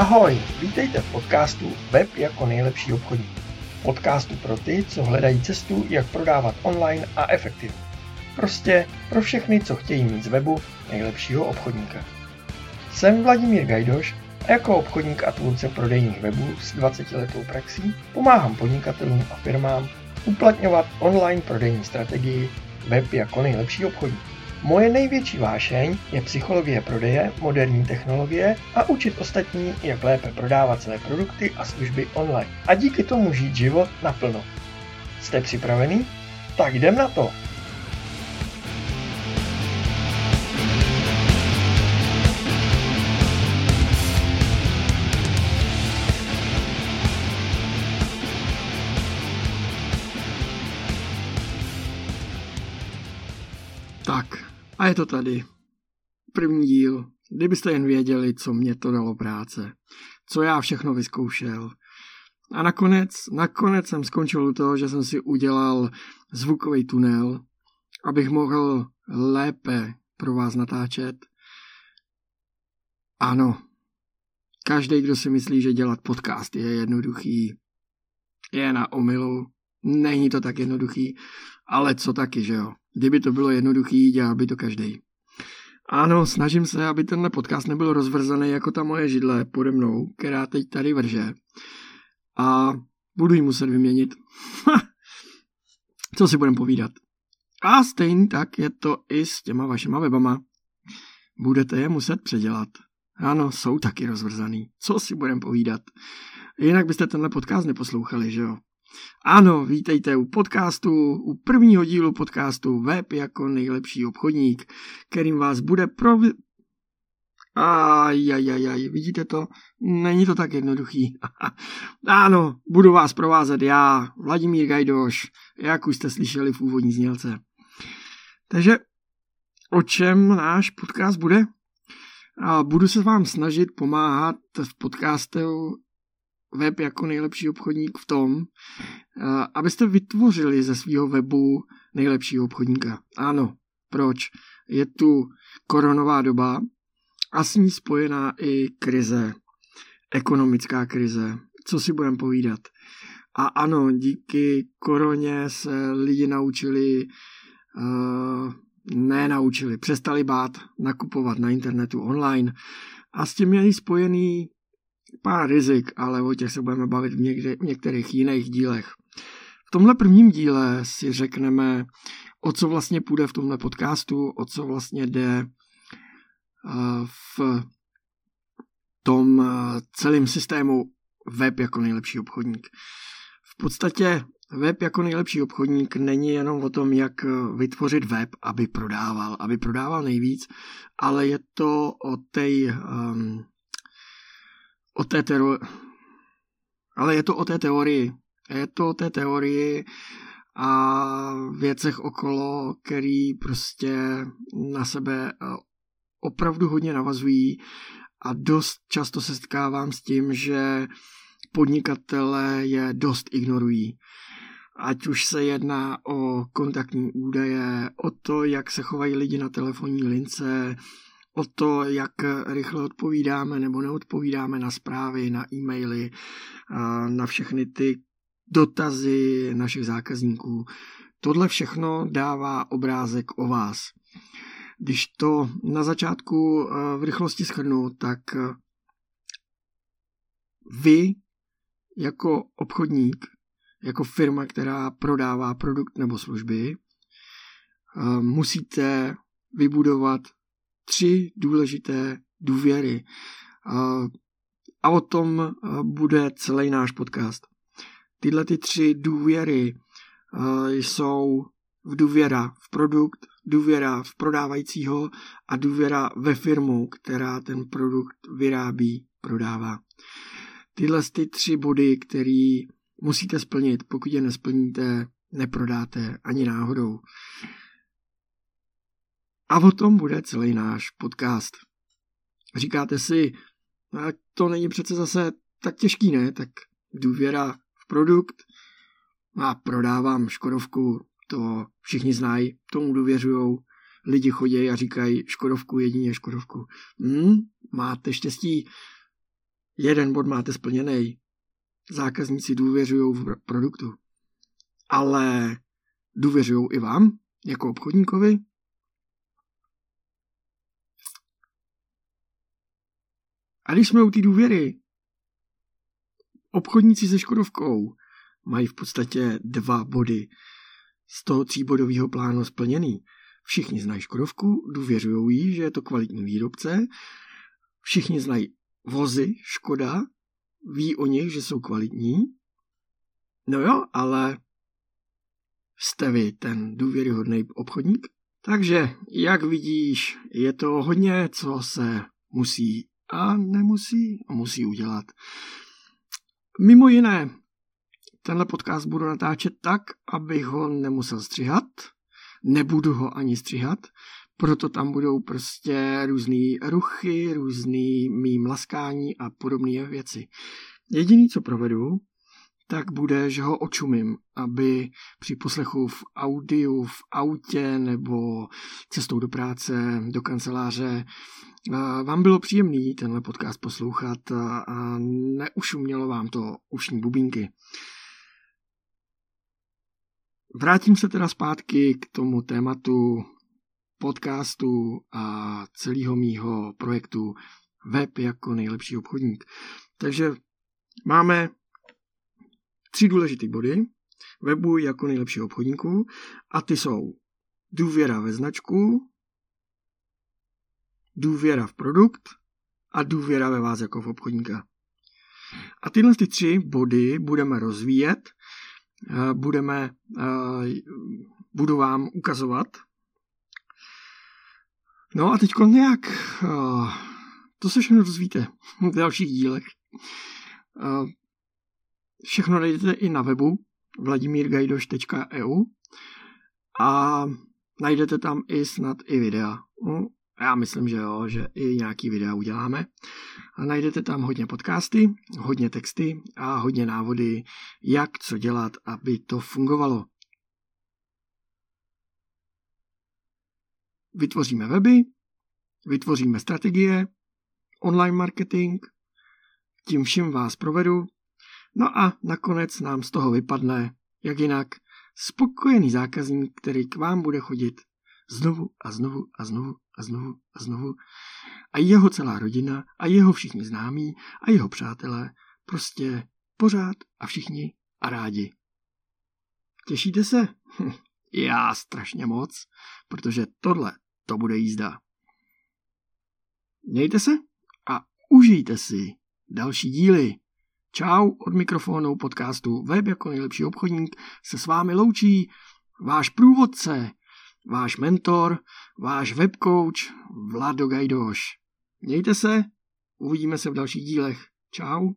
Ahoj, vítejte v podcastu Web jako nejlepší obchodník. Podcastu pro ty, co hledají cestu, jak prodávat online a efektivně. Prostě pro všechny, co chtějí mít z webu nejlepšího obchodníka. Jsem Vladimír Gajdoš a jako obchodník a tvůrce prodejních webů s 20 letou praxí pomáhám podnikatelům a firmám uplatňovat online prodejní strategii web jako nejlepší obchodník. Moje největší vášeň je psychologie prodeje, moderní technologie a učit ostatní, jak lépe prodávat své produkty a služby online. A díky tomu žít život naplno. Jste připravený? Tak jdem na to! Tak, a je to tady. První díl. Kdybyste jen věděli, co mě to dalo práce. Co já všechno vyzkoušel. A nakonec, nakonec jsem skončil u toho, že jsem si udělal zvukový tunel, abych mohl lépe pro vás natáčet. Ano, každý, kdo si myslí, že dělat podcast je jednoduchý, je na omilu. Není to tak jednoduchý, ale co taky, že jo? Kdyby to bylo jednoduchý, dělal by to každý. Ano, snažím se, aby tenhle podcast nebyl rozvrzaný jako ta moje židle pode mnou, která teď tady vrže. A budu ji muset vyměnit. Co si budem povídat. A stejně tak je to i s těma vašima webama. Budete je muset předělat. Ano, jsou taky rozvrzaný. Co si budem povídat. Jinak byste tenhle podcast neposlouchali, že jo? Ano, vítejte u podcastu, u prvního dílu podcastu Web jako nejlepší obchodník, kterým vás bude pro... Ajajajaj, vidíte to? Není to tak jednoduchý. ano, budu vás provázet já, Vladimír Gajdoš, jak už jste slyšeli v úvodní znělce. Takže o čem náš podcast bude? A budu se vám snažit pomáhat v podcastu web jako nejlepší obchodník v tom, eh, abyste vytvořili ze svého webu nejlepšího obchodníka. Ano, proč? Je tu koronová doba a s ní spojená i krize, ekonomická krize. Co si budeme povídat? A ano, díky koroně se lidi naučili, uh, ne naučili, přestali bát nakupovat na internetu online a s tím je spojený pár rizik, ale o těch se budeme bavit v, někde, v některých jiných dílech. V tomhle prvním díle si řekneme, o co vlastně půjde v tomhle podcastu, o co vlastně jde eh, v tom eh, celém systému web jako nejlepší obchodník. V podstatě web jako nejlepší obchodník není jenom o tom, jak vytvořit web, aby prodával, aby prodával nejvíc, ale je to o té um, o té teorii, ale je to o té teorii. Je to o té teorii a věcech okolo, který prostě na sebe opravdu hodně navazují a dost často se setkávám s tím, že podnikatele je dost ignorují. Ať už se jedná o kontaktní údaje, o to, jak se chovají lidi na telefonní lince, o to, jak rychle odpovídáme nebo neodpovídáme na zprávy, na e-maily, na všechny ty dotazy našich zákazníků. Tohle všechno dává obrázek o vás. Když to na začátku v rychlosti schrnu, tak vy jako obchodník, jako firma, která prodává produkt nebo služby, musíte vybudovat tři důležité důvěry. A o tom bude celý náš podcast. Tyhle ty tři důvěry jsou v důvěra v produkt, důvěra v prodávajícího a důvěra ve firmu, která ten produkt vyrábí, prodává. Tyhle ty tři body, které musíte splnit, pokud je nesplníte, neprodáte ani náhodou. A o tom bude celý náš podcast. Říkáte si, no, to není přece zase tak těžký, ne? Tak důvěra v produkt. A prodávám Škodovku, to všichni znají, tomu důvěřují. Lidi chodí a říkají Škodovku, jedině Škodovku. Hmm, máte štěstí. jeden bod máte splněný. Zákazníci důvěřují v produktu. Ale důvěřují i vám, jako obchodníkovi? A když jsme u té důvěry, obchodníci se Škodovkou mají v podstatě dva body z toho tříbodového plánu splněný. Všichni znají Škodovku, důvěřují jí, že je to kvalitní výrobce, všichni znají vozy Škoda, ví o nich, že jsou kvalitní. No jo, ale jste vy ten důvěryhodný obchodník? Takže, jak vidíš, je to hodně, co se musí a nemusí a musí udělat. Mimo jiné, tenhle podcast budu natáčet tak, abych ho nemusel střihat, nebudu ho ani střihat, proto tam budou prostě různé ruchy, různý mý mlaskání a podobné věci. Jediný, co provedu, tak bude, že ho očumím, aby při poslechu v audiu, v autě nebo cestou do práce, do kanceláře vám bylo příjemný tenhle podcast poslouchat a neušumělo vám to ušní bubínky. Vrátím se teda zpátky k tomu tématu podcastu a celého mýho projektu Web jako nejlepší obchodník. Takže máme tři důležité body webu jako nejlepšího obchodníku a ty jsou důvěra ve značku, důvěra v produkt a důvěra ve vás jako v obchodníka. A tyhle ty tři body budeme rozvíjet, eh, budeme, eh, budu vám ukazovat. No a teď nějak, eh, to se všechno dozvíte v dalších dílech. Všechno najdete i na webu vladimirgajdoš.eu a najdete tam i snad i videa. No, já myslím, že jo, že i nějaký videa uděláme. A najdete tam hodně podcasty, hodně texty a hodně návody, jak co dělat, aby to fungovalo. Vytvoříme weby, vytvoříme strategie, online marketing, tím vším vás provedu No a nakonec nám z toho vypadne, jak jinak, spokojený zákazník, který k vám bude chodit znovu a znovu a znovu a znovu a znovu. A jeho celá rodina a jeho všichni známí a jeho přátelé prostě pořád a všichni a rádi. Těšíte se? Já strašně moc, protože tohle to bude jízda. Mějte se a užijte si další díly. Čau od mikrofonu podcastu Web jako nejlepší obchodník se s vámi loučí váš průvodce, váš mentor, váš webcoach Vlado Gajdoš. Mějte se, uvidíme se v dalších dílech. Čau.